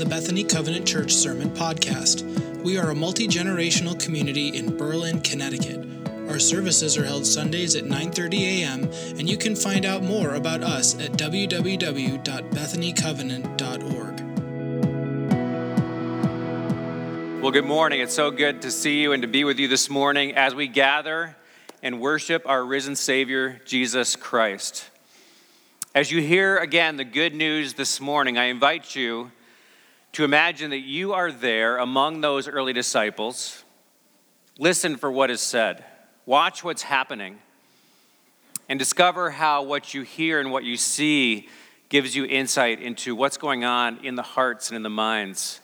the Bethany Covenant Church Sermon Podcast. We are a multi generational community in Berlin, Connecticut. Our services are held Sundays at 9:30 a.m., and you can find out more about us at www.bethanycovenant.org. Well, good morning. It's so good to see you and to be with you this morning as we gather and worship our risen Savior, Jesus Christ. As you hear again the good news this morning, I invite you to imagine that you are there among those early disciples. Listen for what is said, watch what's happening, and discover how what you hear and what you see gives you insight into what's going on in the hearts and in the minds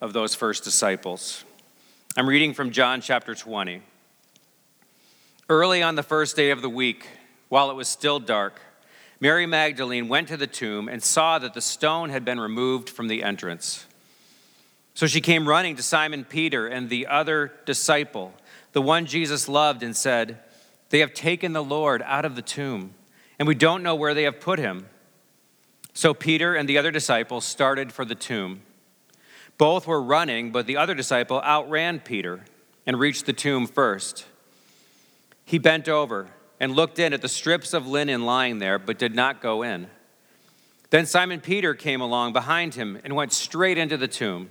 of those first disciples. I'm reading from John chapter 20. Early on the first day of the week, while it was still dark, Mary Magdalene went to the tomb and saw that the stone had been removed from the entrance. So she came running to Simon Peter and the other disciple, the one Jesus loved, and said, They have taken the Lord out of the tomb, and we don't know where they have put him. So Peter and the other disciple started for the tomb. Both were running, but the other disciple outran Peter and reached the tomb first. He bent over and looked in at the strips of linen lying there, but did not go in. Then Simon Peter came along behind him and went straight into the tomb.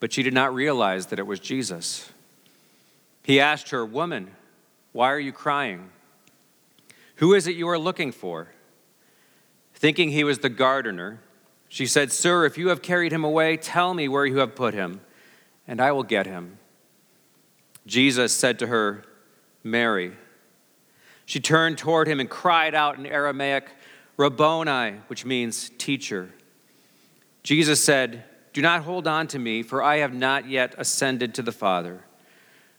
but she did not realize that it was Jesus. He asked her, Woman, why are you crying? Who is it you are looking for? Thinking he was the gardener, she said, Sir, if you have carried him away, tell me where you have put him, and I will get him. Jesus said to her, Mary. She turned toward him and cried out in Aramaic, Rabboni, which means teacher. Jesus said, Do not hold on to me, for I have not yet ascended to the Father.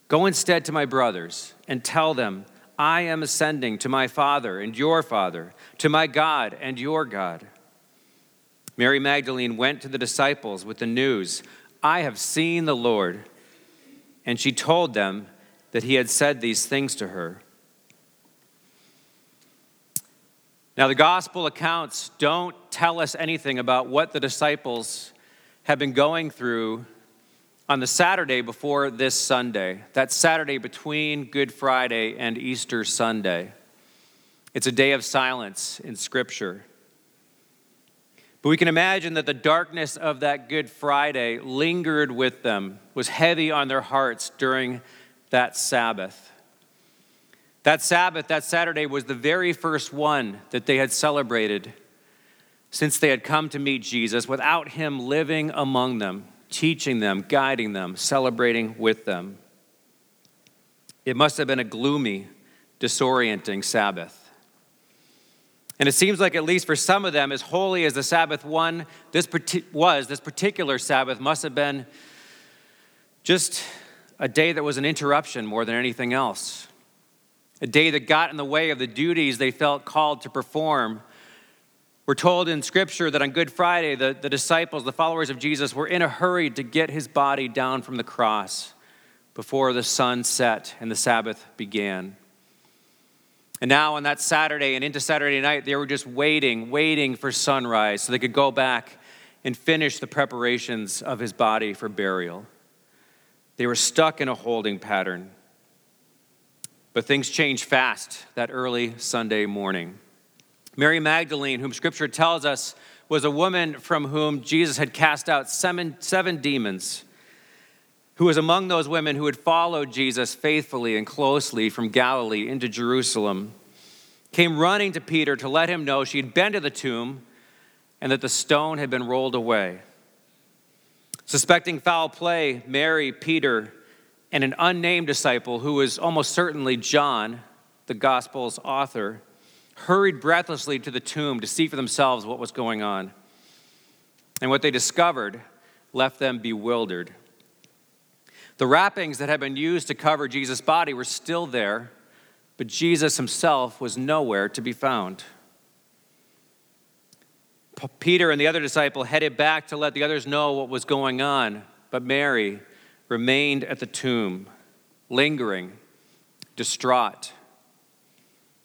Go instead to my brothers and tell them, I am ascending to my Father and your Father, to my God and your God. Mary Magdalene went to the disciples with the news, I have seen the Lord. And she told them that he had said these things to her. Now, the gospel accounts don't tell us anything about what the disciples have been going through on the Saturday before this Sunday, that Saturday between Good Friday and Easter Sunday. It's a day of silence in Scripture. But we can imagine that the darkness of that Good Friday lingered with them, was heavy on their hearts during that Sabbath. That Sabbath, that Saturday, was the very first one that they had celebrated since they had come to meet Jesus without him living among them, teaching them, guiding them, celebrating with them. It must have been a gloomy, disorienting Sabbath. And it seems like, at least for some of them, as holy as the Sabbath one this was, this particular Sabbath must have been just a day that was an interruption more than anything else a day that got in the way of the duties they felt called to perform. We're told in Scripture that on Good Friday, the, the disciples, the followers of Jesus, were in a hurry to get his body down from the cross before the sun set and the Sabbath began. And now, on that Saturday and into Saturday night, they were just waiting, waiting for sunrise so they could go back and finish the preparations of his body for burial. They were stuck in a holding pattern. But things changed fast that early Sunday morning. Mary Magdalene, whom scripture tells us was a woman from whom Jesus had cast out seven, seven demons, who was among those women who had followed Jesus faithfully and closely from Galilee into Jerusalem, came running to Peter to let him know she had been to the tomb and that the stone had been rolled away. Suspecting foul play, Mary, Peter, and an unnamed disciple who was almost certainly John, the gospel's author, hurried breathlessly to the tomb to see for themselves what was going on. And what they discovered left them bewildered. The wrappings that had been used to cover Jesus' body were still there, but Jesus himself was nowhere to be found. Peter and the other disciple headed back to let the others know what was going on, but Mary remained at the tomb, lingering, distraught.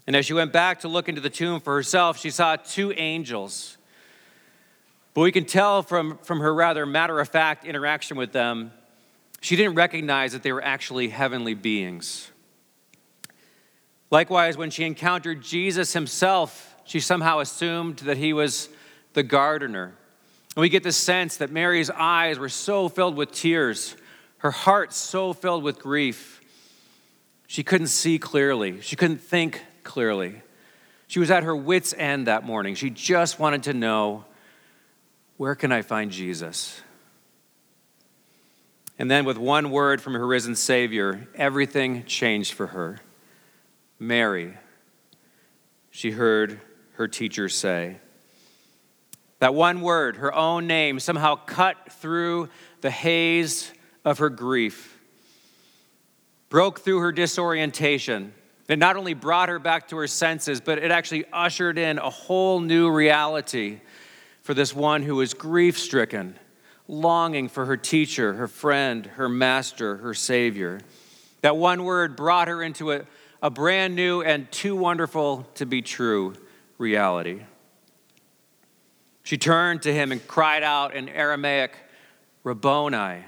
And as she went back to look into the tomb for herself, she saw two angels. But we can tell from, from her rather matter of fact interaction with them, she didn't recognize that they were actually heavenly beings. Likewise, when she encountered Jesus himself, she somehow assumed that he was the gardener. And we get the sense that Mary's eyes were so filled with tears, her heart so filled with grief, she couldn't see clearly. She couldn't think clearly. She was at her wits' end that morning. She just wanted to know where can I find Jesus? And then, with one word from her risen Savior, everything changed for her. Mary, she heard her teacher say. That one word, her own name, somehow cut through the haze of her grief, broke through her disorientation. It not only brought her back to her senses, but it actually ushered in a whole new reality for this one who was grief stricken, longing for her teacher, her friend, her master, her savior. That one word brought her into a, a brand new and too wonderful to be true reality. She turned to him and cried out in Aramaic, Rabboni,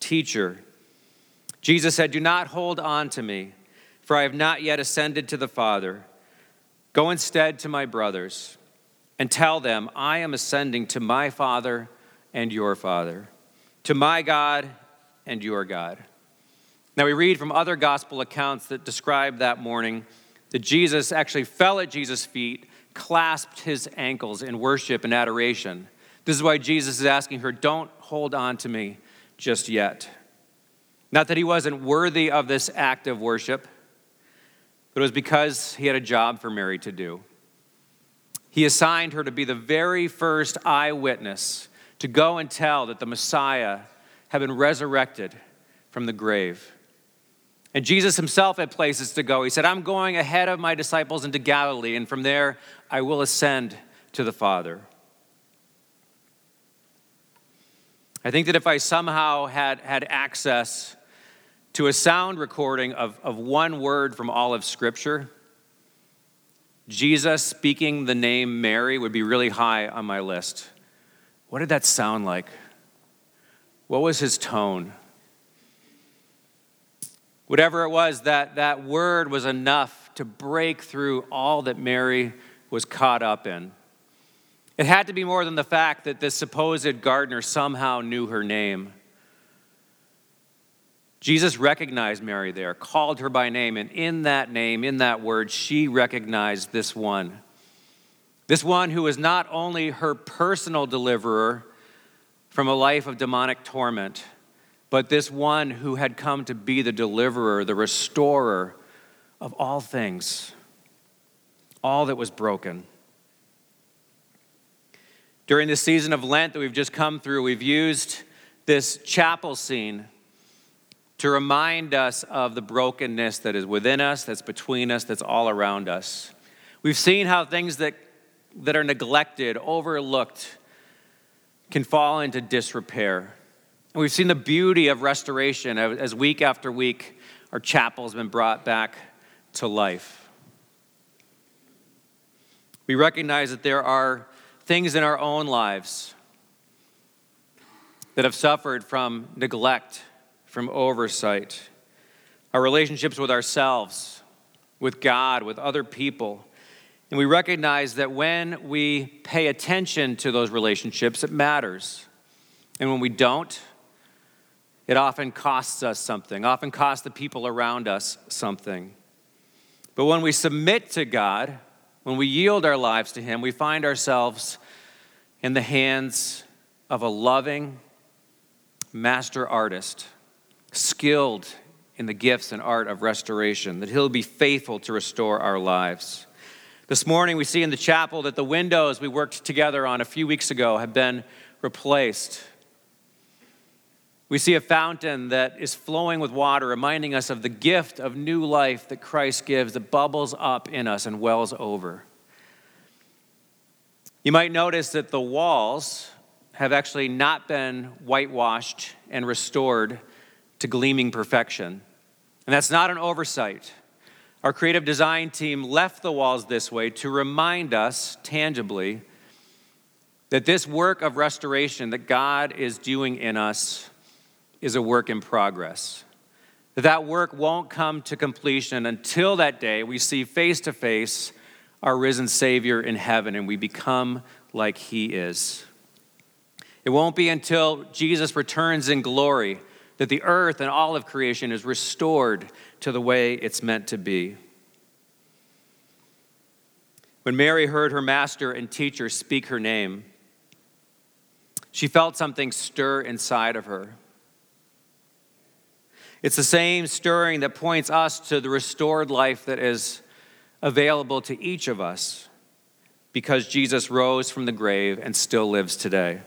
teacher. Jesus said, Do not hold on to me, for I have not yet ascended to the Father. Go instead to my brothers and tell them, I am ascending to my Father and your Father, to my God and your God. Now, we read from other gospel accounts that describe that morning that Jesus actually fell at Jesus' feet clasped his ankles in worship and adoration. This is why Jesus is asking her, Don't hold on to me just yet. Not that he wasn't worthy of this act of worship, but it was because he had a job for Mary to do. He assigned her to be the very first eyewitness to go and tell that the Messiah had been resurrected from the grave. And Jesus himself had places to go. He said, I'm going ahead of my disciples into Galilee, and from there I will ascend to the Father. I think that if I somehow had, had access to a sound recording of, of one word from all of Scripture, Jesus speaking the name Mary would be really high on my list. What did that sound like? What was his tone? Whatever it was, that, that word was enough to break through all that Mary was caught up in. It had to be more than the fact that this supposed gardener somehow knew her name. Jesus recognized Mary there, called her by name, and in that name, in that word, she recognized this one. This one who was not only her personal deliverer from a life of demonic torment, but this one who had come to be the deliverer, the restorer of all things, all that was broken. During this season of Lent that we've just come through, we've used this chapel scene to remind us of the brokenness that is within us, that's between us, that's all around us. We've seen how things that, that are neglected, overlooked, can fall into disrepair. And we've seen the beauty of restoration as week after week our chapel has been brought back to life. We recognize that there are things in our own lives that have suffered from neglect, from oversight, our relationships with ourselves, with God, with other people. And we recognize that when we pay attention to those relationships, it matters. And when we don't, It often costs us something, often costs the people around us something. But when we submit to God, when we yield our lives to Him, we find ourselves in the hands of a loving master artist, skilled in the gifts and art of restoration, that He'll be faithful to restore our lives. This morning, we see in the chapel that the windows we worked together on a few weeks ago have been replaced. We see a fountain that is flowing with water, reminding us of the gift of new life that Christ gives that bubbles up in us and wells over. You might notice that the walls have actually not been whitewashed and restored to gleaming perfection. And that's not an oversight. Our creative design team left the walls this way to remind us tangibly that this work of restoration that God is doing in us is a work in progress. That that work won't come to completion until that day we see face to face our risen Savior in heaven and we become like He is. It won't be until Jesus returns in glory that the earth and all of creation is restored to the way it's meant to be. When Mary heard her master and teacher speak her name, she felt something stir inside of her. It's the same stirring that points us to the restored life that is available to each of us because Jesus rose from the grave and still lives today.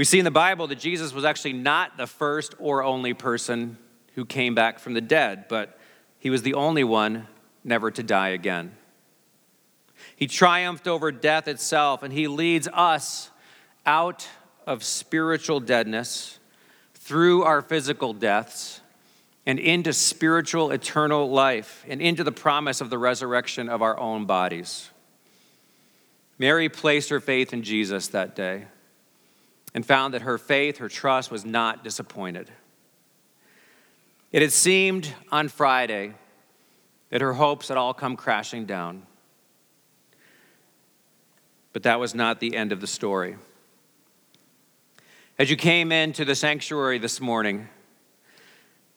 We see in the Bible that Jesus was actually not the first or only person who came back from the dead, but he was the only one never to die again. He triumphed over death itself, and he leads us out of spiritual deadness through our physical deaths and into spiritual eternal life and into the promise of the resurrection of our own bodies. Mary placed her faith in Jesus that day and found that her faith, her trust was not disappointed. It had seemed on Friday that her hopes had all come crashing down. But that was not the end of the story. As you came into the sanctuary this morning,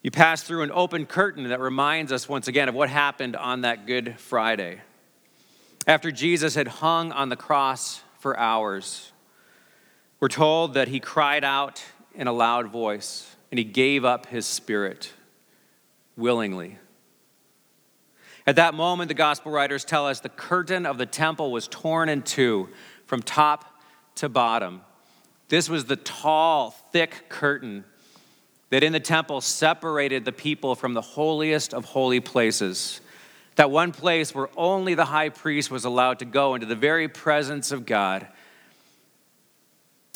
you passed through an open curtain that reminds us once again of what happened on that Good Friday. After Jesus had hung on the cross for hours, we're told that he cried out in a loud voice and he gave up his spirit willingly. At that moment, the gospel writers tell us the curtain of the temple was torn in two from top to bottom. This was the tall, thick curtain that in the temple separated the people from the holiest of holy places. That one place where only the high priest was allowed to go into the very presence of God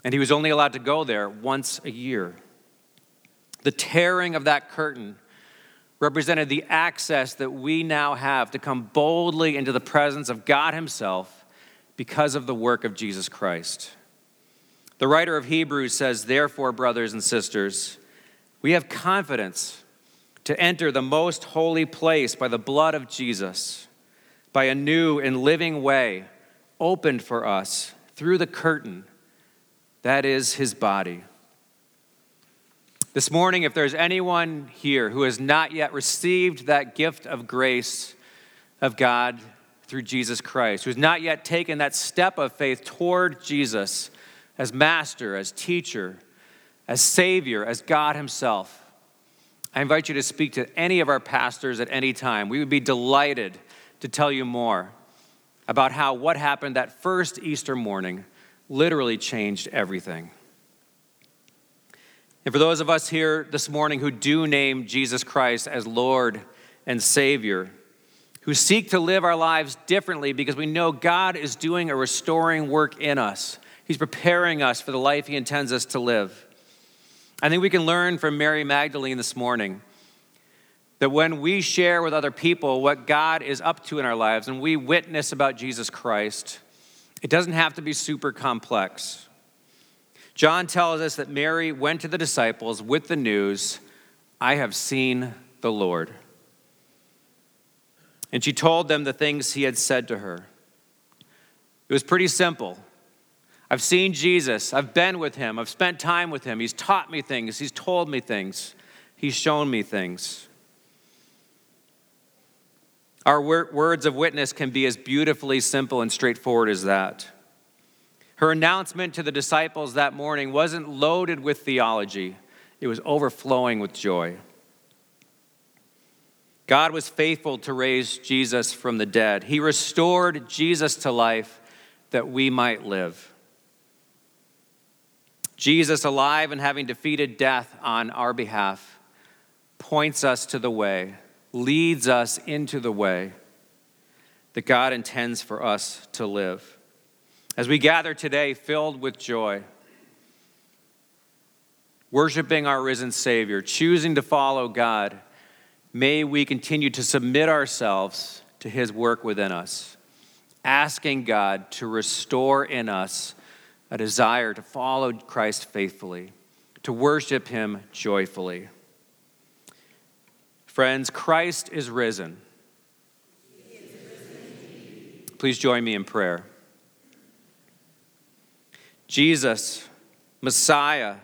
and he was only allowed to go there once a year. The tearing of that curtain represented the access that we now have to come boldly into the presence of God Himself because of the work of Jesus Christ. The writer of Hebrews says, Therefore, brothers and sisters, we have confidence to enter the most holy place by the blood of Jesus, by a new and living way opened for us through the curtain that is his body. This morning, if there's anyone here who has not yet received that gift of grace of God through Jesus Christ, who's not yet taken that step of faith toward Jesus as master, as teacher, as savior, as God himself, I invite you to speak to any of our pastors at any time. We would be delighted to tell you more about how what happened that first Easter morning literally changed everything. And for those of us here this morning who do name Jesus Christ as Lord and Savior, who seek to live our lives differently because we know God is doing a restoring work in us, He's preparing us for the life He intends us to live. I think we can learn from Mary Magdalene this morning that when we share with other people what God is up to in our lives and we witness about Jesus Christ, it doesn't have to be super complex. John tells us that Mary went to the disciples with the news, I have seen the Lord. And she told them the things he had said to her. It was pretty simple. I've seen Jesus. I've been with him. I've spent time with him. He's taught me things. He's told me things. He's shown me things. Our words of witness can be as beautifully simple and straightforward as that. Her announcement to the disciples that morning wasn't loaded with theology, it was overflowing with joy. God was faithful to raise Jesus from the dead. He restored Jesus to life that we might live. Jesus, alive and having defeated death on our behalf, points us to the way, leads us into the way that God intends for us to live. As we gather today, filled with joy, worshiping our risen Savior, choosing to follow God, may we continue to submit ourselves to His work within us, asking God to restore in us a desire to follow Christ faithfully, to worship Him joyfully. Friends, Christ is risen. Please join me in prayer. Jesus, Messiah,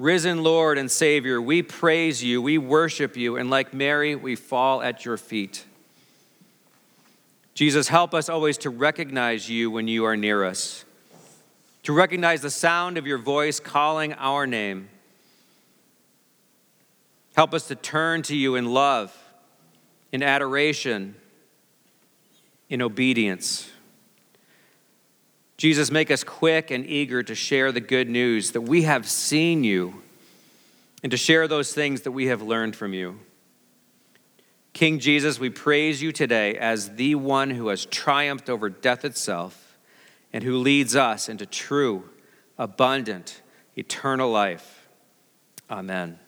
risen Lord and Savior, we praise you, we worship you, and like Mary, we fall at your feet. Jesus, help us always to recognize you when you are near us to recognize the sound of your voice calling our name. Help us to turn to you in love, in adoration, in obedience. Jesus, make us quick and eager to share the good news that we have seen you and to share those things that we have learned from you. King Jesus, we praise you today as the one who has triumphed over death itself and who leads us into true, abundant, eternal life. Amen.